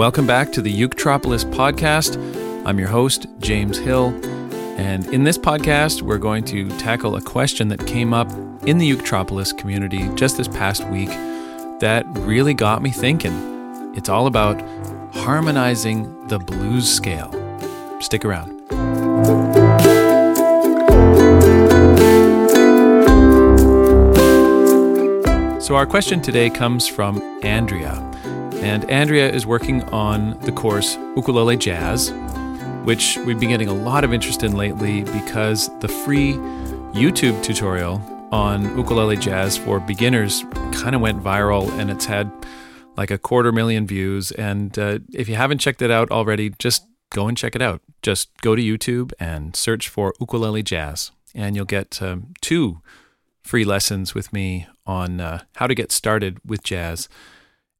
Welcome back to the Uketropolis podcast. I'm your host, James Hill. And in this podcast, we're going to tackle a question that came up in the Uketropolis community just this past week that really got me thinking. It's all about harmonizing the blues scale. Stick around. So, our question today comes from Andrea. And Andrea is working on the course Ukulele Jazz, which we've been getting a lot of interest in lately because the free YouTube tutorial on ukulele jazz for beginners kind of went viral and it's had like a quarter million views. And uh, if you haven't checked it out already, just go and check it out. Just go to YouTube and search for ukulele jazz, and you'll get um, two free lessons with me on uh, how to get started with jazz.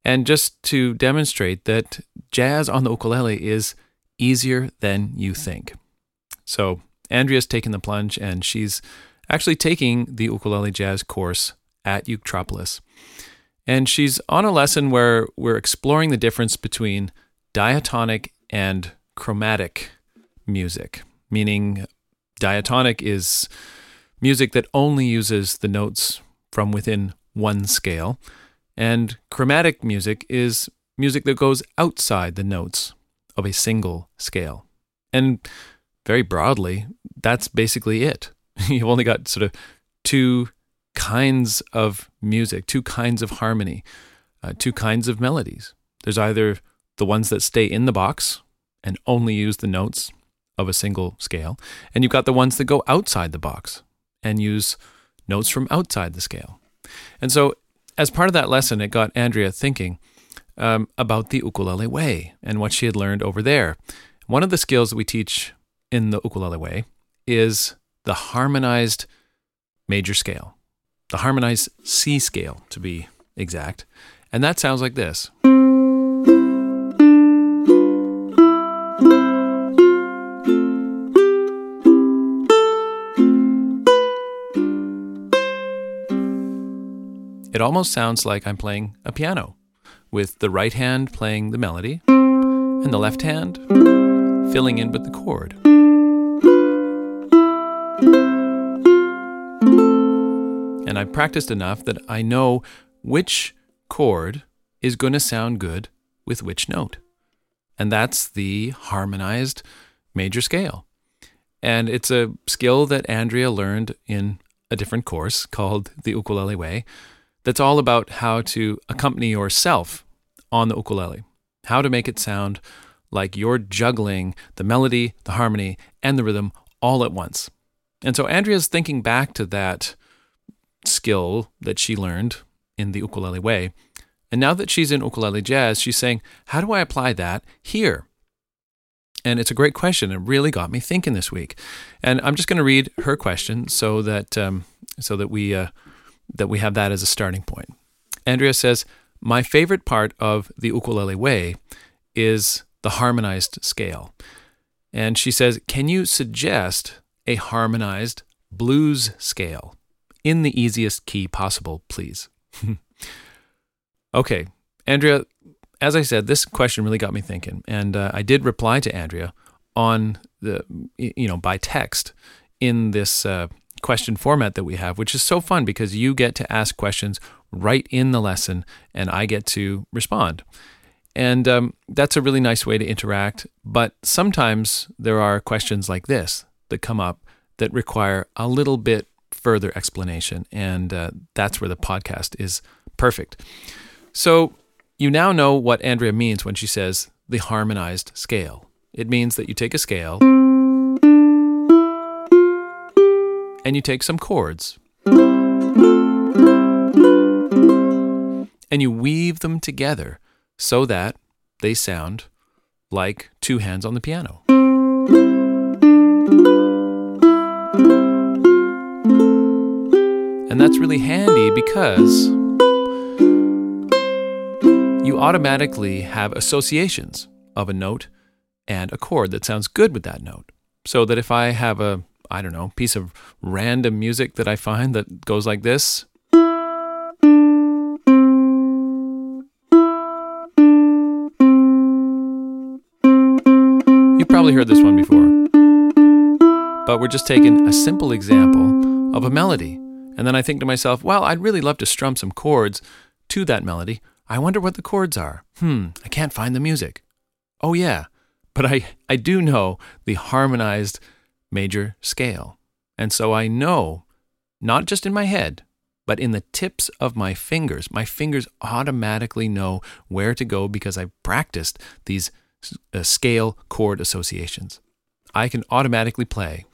And just to demonstrate that jazz on the ukulele is easier than you think. So, Andrea's taken the plunge and she's actually taking the ukulele jazz course at Uketropolis. And she's on a lesson where we're exploring the difference between diatonic and chromatic music, meaning diatonic is music that only uses the notes from within one scale, and chromatic music is music that goes outside the notes of a single scale. And very broadly, that's basically it. You've only got sort of two kinds of music, two kinds of harmony, uh, two kinds of melodies. There's either the ones that stay in the box and only use the notes of a single scale, and you've got the ones that go outside the box and use notes from outside the scale. And so, as part of that lesson, it got Andrea thinking um, about the ukulele way and what she had learned over there. One of the skills that we teach in the ukulele way is the harmonized major scale, the harmonized C scale to be exact. And that sounds like this. It almost sounds like I'm playing a piano, with the right hand playing the melody and the left hand filling in with the chord. And I've practiced enough that I know which chord is going to sound good with which note. And that's the harmonized major scale. And it's a skill that Andrea learned in a different course called the Ukulele Way that's all about how to accompany yourself on the ukulele, how to make it sound like you're juggling the melody, the harmony, and the rhythm all at once. And so Andrea's thinking back to that skill that she learned in the ukulele way. And now that she's in ukulele jazz, she's saying, How do I apply that here? And it's a great question. It really got me thinking this week. And I'm just going to read her question so that um, so that we uh, that we have that as a starting point. Andrea says, My favorite part of the ukulele way is the harmonized scale. And she says, Can you suggest a harmonized blues scale in the easiest key possible, please? okay, Andrea, as I said, this question really got me thinking. And uh, I did reply to Andrea on the, you know, by text in this uh, question format that we have, which is so fun because you get to ask questions right in the lesson and I get to respond. And um, that's a really nice way to interact. But sometimes there are questions like this that come up that require a little bit further explanation. And uh, that's where the podcast is perfect. So you now know what Andrea means when she says the harmonized scale. It means that you take a scale and you take some chords and you weave them together so that they sound like two hands on the piano. And that's really handy because you automatically have associations of a note and a chord that sounds good with that note. So that if I have a I don't know, piece of random music that I find that goes like this. You've probably heard this one before. But we're just taking a simple example of a melody. And then I think to myself, well, I'd really love to strum some chords to that melody. I wonder what the chords are. Hmm, I can't find the music. Oh, yeah, but I, I do know the harmonized major scale. And so I know, not just in my head, but in the tips of my fingers, my fingers automatically know where to go because I've practiced these uh, scale chord associations. I can automatically play.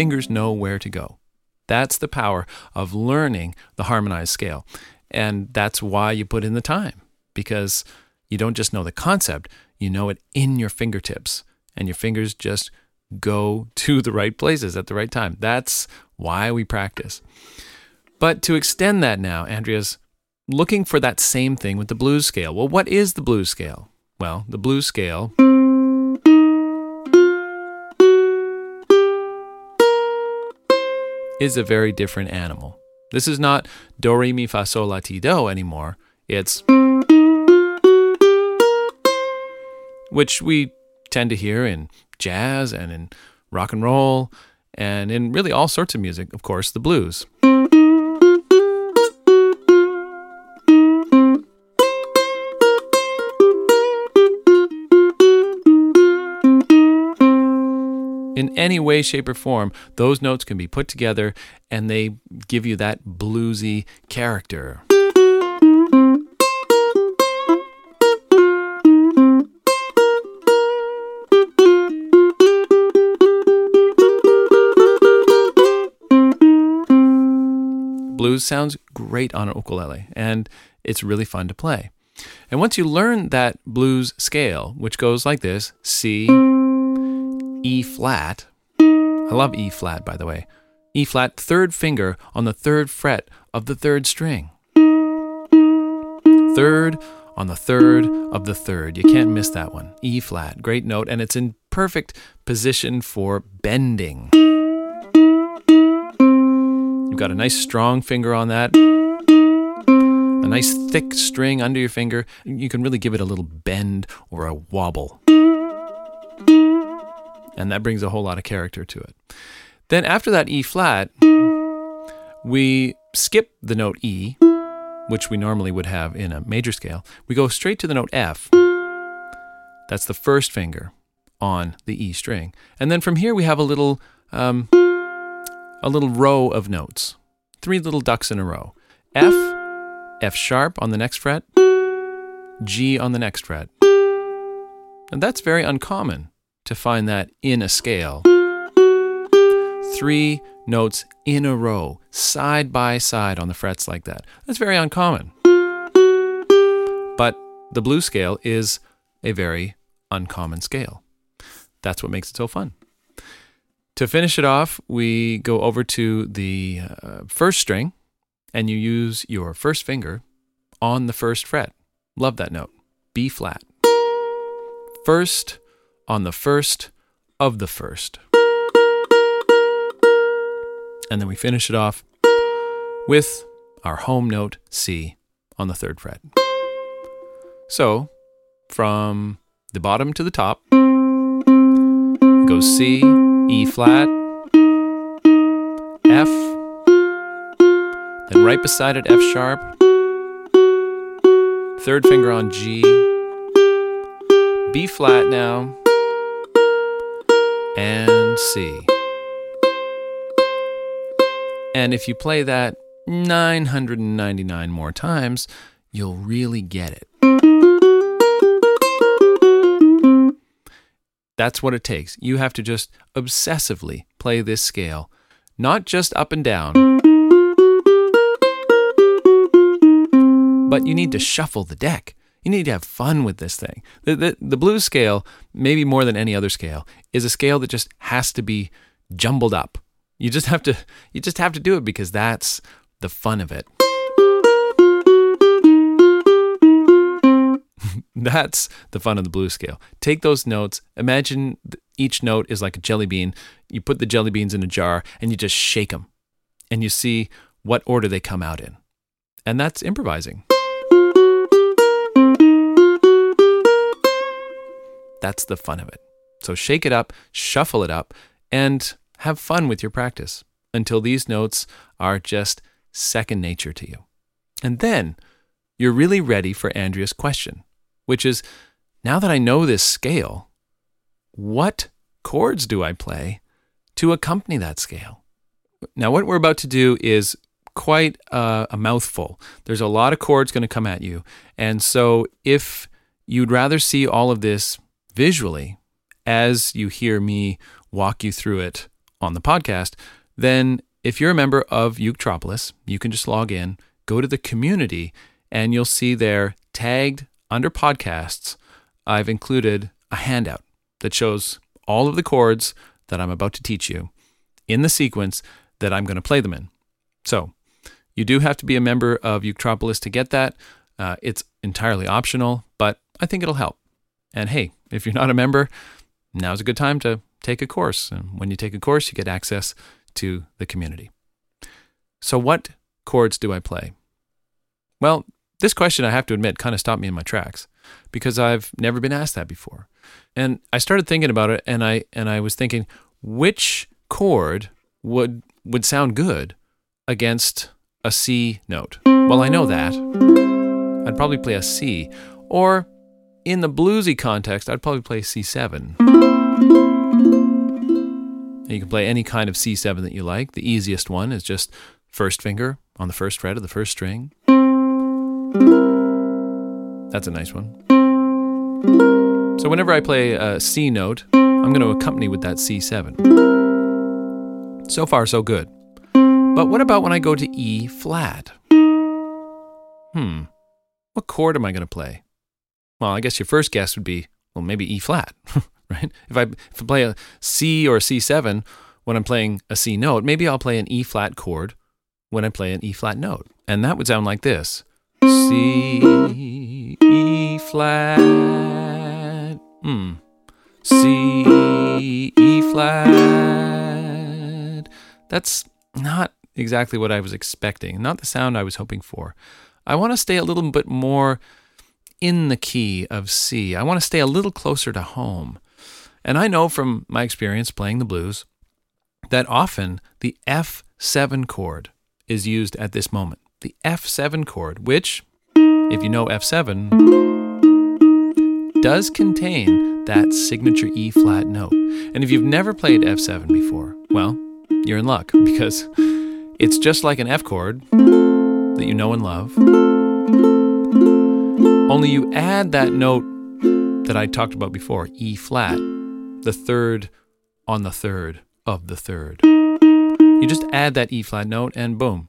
Fingers know where to go. That's the power of learning the harmonized scale. And that's why you put in the time, because you don't just know the concept, you know it in your fingertips, and your fingers just go to the right places at the right time. That's why we practice. But to extend that now, Andrea's looking for that same thing with the blues scale. Well, what is the blues scale? Well, the blues scale is a very different animal. This is not do re mi fa sol la ti do anymore. It's which we tend to hear in jazz and in rock and roll and in really all sorts of music, of course, the blues. In mm. any way, shape, or form, those notes can be put together and they give you that bluesy character. Blues sounds great on an ukulele, and it's really fun to play. And once you learn that blues scale, which goes like this C, E flat. I love E flat, by the way. E flat, third finger on the third fret of the third string. Third on the third of the third. You can't miss that one. E flat, great note, and it's in perfect position for bending. You've got a nice strong finger on that, a nice thick string under your finger. You can really give it a little bend or a wobble and that brings a whole lot of character to it. Then after that E flat, we skip the note E, which we normally would have in a major scale. We go straight to the note F. That's the first finger on the E string. And then from here we have a little um, a little row of notes. Three little ducks in a row. F, F sharp on the next fret, G on the next fret. And that's very uncommon to find that in a scale. Three notes in a row, side by side on the frets like that. That's very uncommon. But the blues scale is a very uncommon scale. That's what makes it so fun. To finish it off, we go over to the uh, first string and you use your first finger on the first fret. Love that note. B flat. First on the first of the first. And then we finish it off with our home note C on the third fret. So, from the bottom to the top, it goes C, E flat, F, then right beside it, F sharp, third finger on G, B flat now, and C. And if you play that 999 more times, you'll really get it. That's what it takes. You have to just obsessively play this scale, not just up and down, but you need to shuffle the deck. You need to have fun with this thing. The, the, the blues scale, maybe more than any other scale, is a scale that just has to be jumbled up. You just have to you just have to do it because that's the fun of it. that's the fun of the blues scale. Take those notes, imagine each note is like a jelly bean. You put the jelly beans in a jar and you just shake them and you see what order they come out in. And that's improvising. That's the fun of it. So shake it up, shuffle it up, and have fun with your practice until these notes are just second nature to you. And then you're really ready for Andrea's question, which is now that I know this scale, what chords do I play to accompany that scale? Now, what we're about to do is quite a, a mouthful. There's a lot of chords going to come at you. And so, if you'd rather see all of this visually as you hear me walk you through it on the podcast, then if you're a member of Uketropolis, you can just log in, go to the community, and you'll see there tagged under podcasts, I've included a handout that shows all of the chords that I'm about to teach you in the sequence that I'm going to play them in. So you do have to be a member of Uketropolis to get that. Uh, it's entirely optional, but I think it'll help. And hey, if you're not a member, now's a good time to take a course. And when you take a course, you get access to the community. So, what chords do I play? Well, this question, I have to admit, kind of stopped me in my tracks because I've never been asked that before. And I started thinking about it and I and I was thinking which chord would would sound good against a C note. Well, I know that. I'd probably play a C or in the bluesy context, I'd probably play C7. You can play any kind of C7 that you like. The easiest one is just first finger on the first fret of the first string. That's a nice one. So whenever I play a C note, I'm going to accompany with that C7. So far, so good. But what about when I go to E flat? Hmm, what chord am I going to play? Well, I guess your first guess would be, well, maybe E flat, right? If I, if I play a C or a C7 when I'm playing a C note, maybe I'll play an E flat chord when I play an E flat note. And that would sound like this C, E flat, hmm, C, E flat. That's not exactly what I was expecting, not the sound I was hoping for. I want to stay a little bit more in the key of C. I want to stay a little closer to home. And I know from my experience playing the blues that often the F7 chord is used at this moment the F7 chord, which, if you know F7, does contain that signature E flat note. And if you've never played F7 before, well, you're in luck because it's just like an F chord that you know and love. Only you add that note that I talked about before, E flat, the third on the third of the third. You just add that E flat note and boom,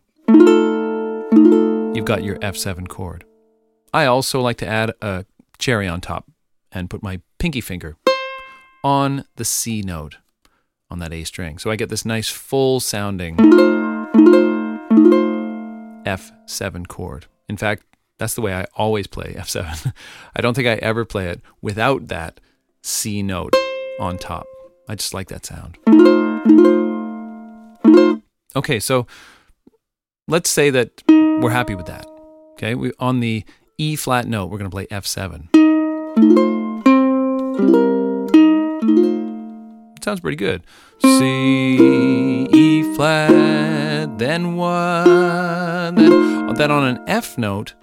you've got your F7 chord. I also like to add a cherry on top and put my pinky finger on the C note on that A string. So I get this nice full sounding F7 chord. In fact, that's the way I always play F7. I don't think I ever play it without that C note on top. I just like that sound. Okay, so let's say that we're happy with that. Okay, we on the E flat note, we're going to play F7. It sounds pretty good. C, E flat, then what? Then, then on an F note,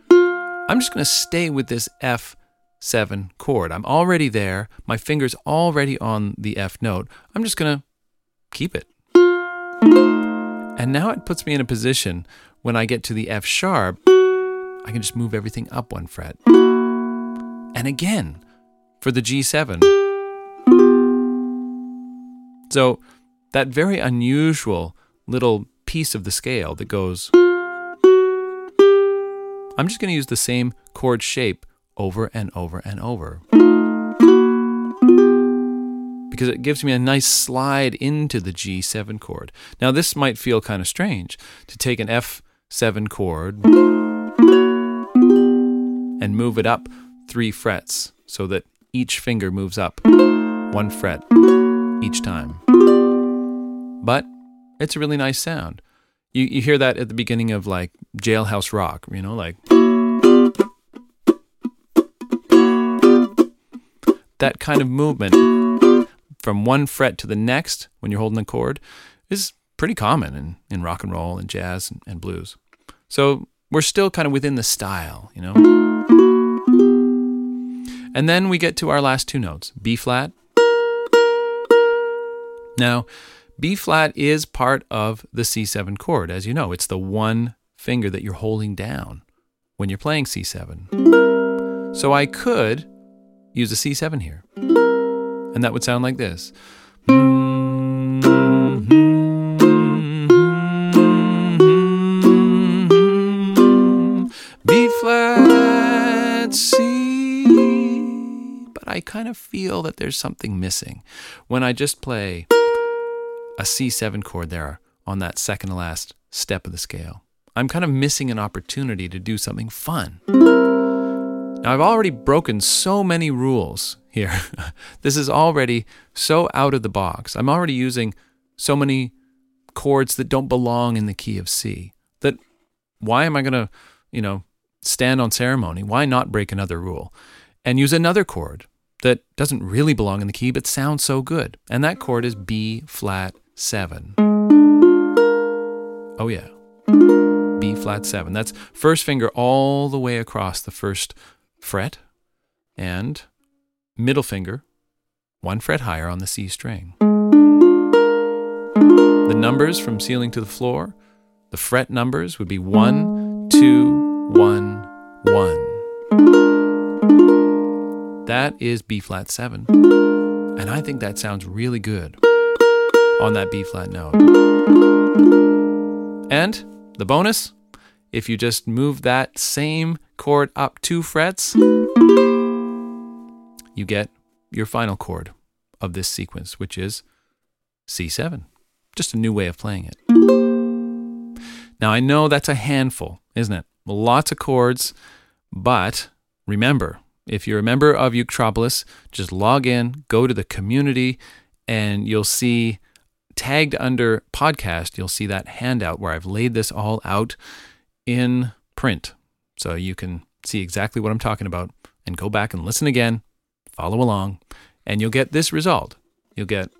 I'm just going to stay with this F7 chord. I'm already there. My finger's already on the F note. I'm just going to keep it. And now it puts me in a position when I get to the F sharp, I can just move everything up one fret. And again, for the G7. So, that very unusual little piece of the scale that goes. I'm just going to use the same chord shape over and over and over. Because it gives me a nice slide into the G7 chord. Now, this might feel kind of strange to take an F7 chord and move it up three frets so that each finger moves up one fret each time. But it's a really nice sound. You, you hear that at the beginning of like Jailhouse Rock, you know, like. That kind of movement from one fret to the next when you're holding a chord is pretty common in, in rock and roll and jazz and, and blues. So we're still kind of within the style, you know. And then we get to our last two notes B flat. Now, B flat is part of the C7 chord, as you know. It's the one finger that you're holding down when you're playing C7. So I could use a C7 here. And that would sound like this. B flat C. But I kind of feel that there's something missing when I just play a C7 chord there on that second to last step of the scale. I'm kind of missing an opportunity to do something fun. Now, I've already broken so many rules here. this is already so out of the box. I'm already using so many chords that don't belong in the key of C that why am I going to, you know, stand on ceremony? Why not break another rule and use another chord that doesn't really belong in the key but sounds so good? And that chord is B flat 7. Oh, yeah. B flat 7. That's first finger all the way across the first fret and middle finger one fret higher on the C string. The numbers from ceiling to the floor, the fret numbers would be 1, 2, 1, 1. That is B flat 7. And I think that sounds really good on that B flat note. And the bonus if you just move that same chord up two frets, you get your final chord of this sequence, which is C7. Just a new way of playing it. Now, I know that's a handful, isn't it? Lots of chords, but remember, if you're a member of Uketropolis, just log in, go to the community, and you'll see tagged under podcast, you'll see that handout where I've laid this all out in print. So you can see exactly what I'm talking about and go back and listen again, follow along, and you'll get this result. You'll get.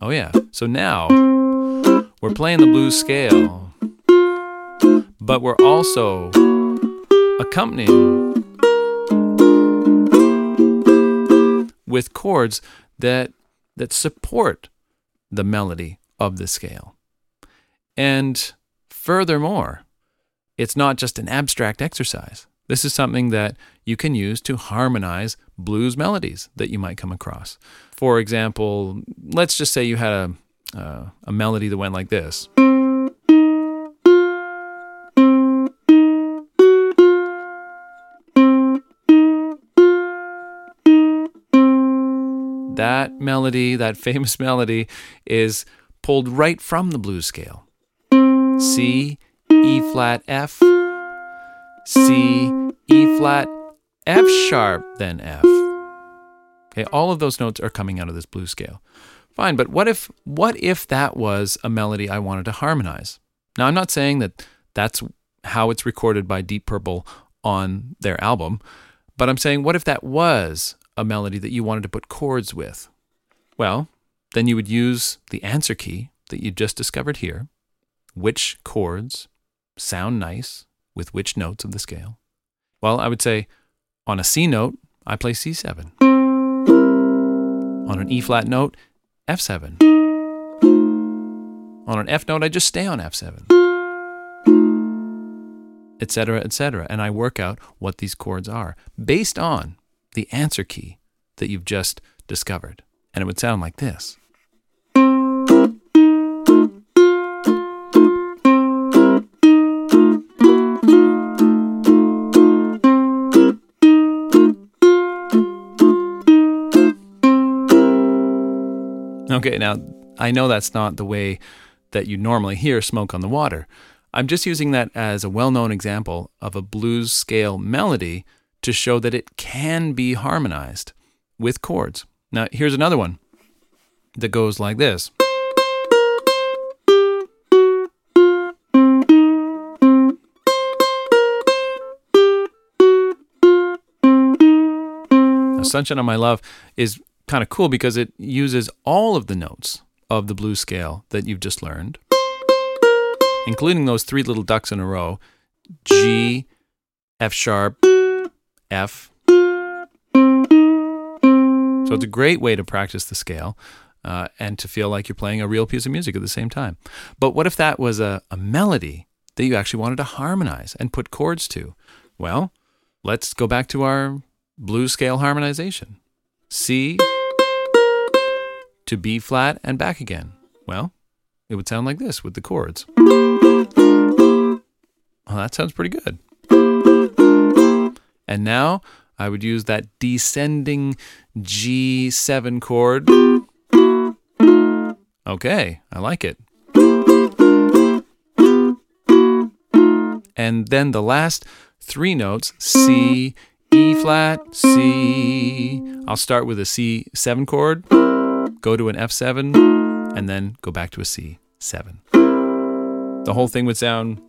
Oh, yeah. So now we're playing the blues scale but we're also accompanying with chords that that support the melody of the scale. And furthermore, it's not just an abstract exercise. This is something that you can use to harmonize blues melodies that you might come across. For example, let's just say you had a, uh, a melody that went like this. That melody, that famous melody, is pulled right from the blues scale. C, E flat, F, C, E flat, F sharp, then F. Okay, all of those notes are coming out of this blues scale. Fine, but what if what if that was a melody I wanted to harmonize? Now, I'm not saying that that's how it's recorded by Deep Purple on their album, but I'm saying what if that was a melody that you wanted to put chords with? Well, then you would use the answer key that you just discovered here. Which chords sound nice with which notes of the scale? Well, I would say on a C note, I play C7. On an E flat note, F7. On an F note, I just stay on F7. Etc., etc. And I work out what these chords are based on the answer key that you've just discovered. And it would sound like this. Okay, now I know that's not the way that you normally hear smoke on the water. I'm just using that as a well known example of a blues scale melody to show that it can be harmonized with chords. Now, here's another one that goes like this. Now, Sunshine on My Love is kind of cool because it uses all of the notes of the blues scale that you've just learned including those three little ducks in a row G, F sharp, F. So it's a great way to practice the scale uh, and to feel like you're playing a real piece of music at the same time. But what if that was a, a melody that you actually wanted to harmonize and put chords to? Well, let's go back to our blues scale harmonization C to B flat and back again. Well, it would sound like this with the chords. Well, that sounds pretty good. And now I would use that descending G7 chord. Okay, I like it. And then the last three notes C, E flat, C. I'll start with a C7 chord, go to an F7, and then go back to a C7. The whole thing would sound.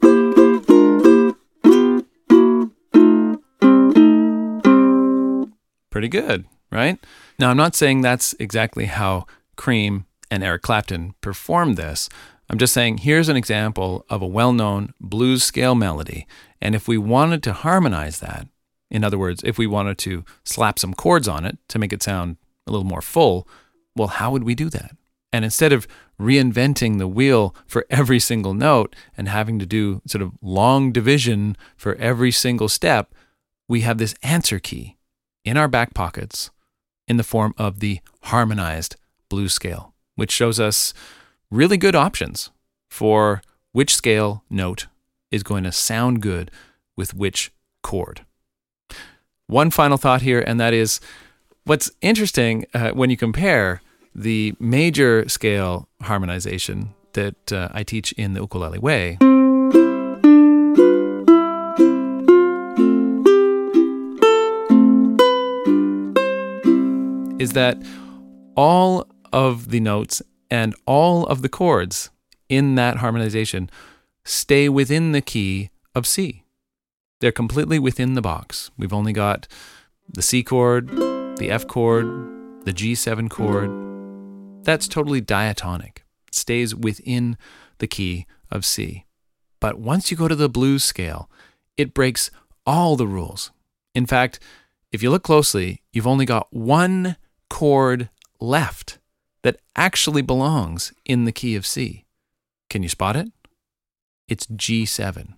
Pretty good, right? Now, I'm not saying that's exactly how Cream and Eric Clapton performed this. I'm just saying here's an example of a well known blues scale melody. And if we wanted to harmonize that, in other words, if we wanted to slap some chords on it to make it sound a little more full, well, how would we do that? And instead of reinventing the wheel for every single note and having to do sort of long division for every single step, we have this answer key in our back pockets in the form of the harmonized blues scale, which shows us really good options for which scale note is going to sound good with which chord. One final thought here, and that is what's interesting uh, when you compare the major scale harmonization that uh, I teach in the ukulele way is that all of the notes and all of the chords in that harmonization stay within the key of C. They're completely within the box. We've only got the C chord, the F chord, the G7 chord. That's totally diatonic. It stays within the key of C. But once you go to the blues scale, it breaks all the rules. In fact, if you look closely, you've only got one chord left that actually belongs in the key of C. Can you spot it? It's G7.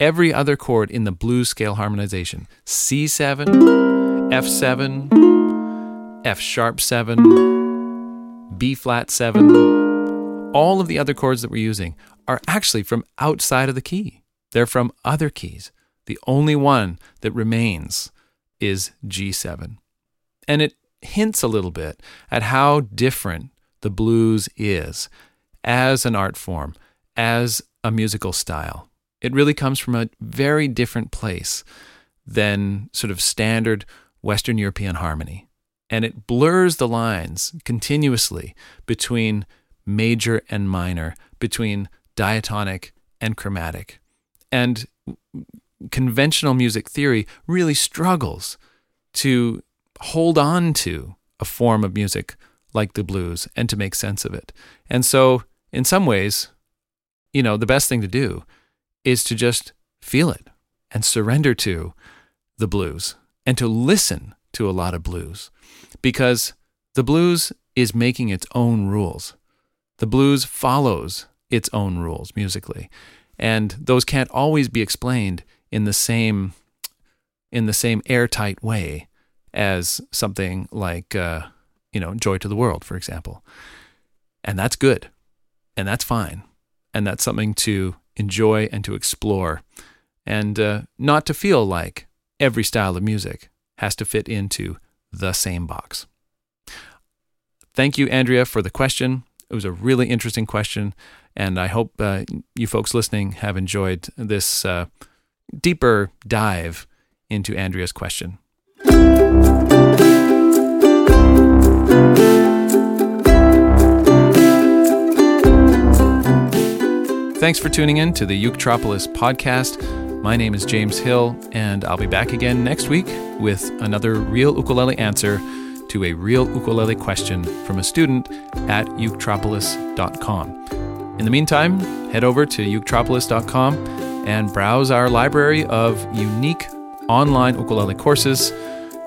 Every other chord in the blues scale harmonization C7, F7, F sharp 7, B flat 7, all of the other chords that we're using are actually from outside of the key. They're from other keys. The only one that remains is G7. And it hints a little bit at how different the blues is as an art form, as a musical style. It really comes from a very different place than sort of standard Western European harmony. And it blurs the lines continuously between major and minor, between diatonic and chromatic. And conventional music theory really struggles to hold on to a form of music like the blues and to make sense of it. And so, in some ways, you know, the best thing to do is to just feel it and surrender to the blues and to listen to a lot of blues because the blues is making its own rules. The blues follows its own rules musically, and those can't always be explained in the same in the same airtight way as something like, uh, you know, Joy to the World, for example. And that's good. And that's fine. And that's something to enjoy and to explore. And uh, not to feel like every style of music has to fit into the same box. Thank you, Andrea, for the question. It was a really interesting question, and I hope uh, you folks listening have enjoyed this uh, deeper dive into Andrea's question. Thanks for tuning in to the Uketropolis podcast. My name is James Hill, and I'll be back again next week with another real ukulele answer to a real ukulele question from a student at uketropolis.com. In the meantime, head over to uketropolis.com and browse our library of unique online ukulele courses.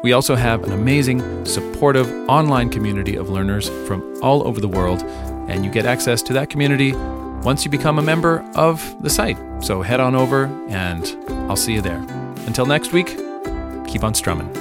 We also have an amazing, supportive online community of learners from all over the world, and you get access to that community once you become a member of the site. So head on over and I'll see you there. Until next week, keep on strumming.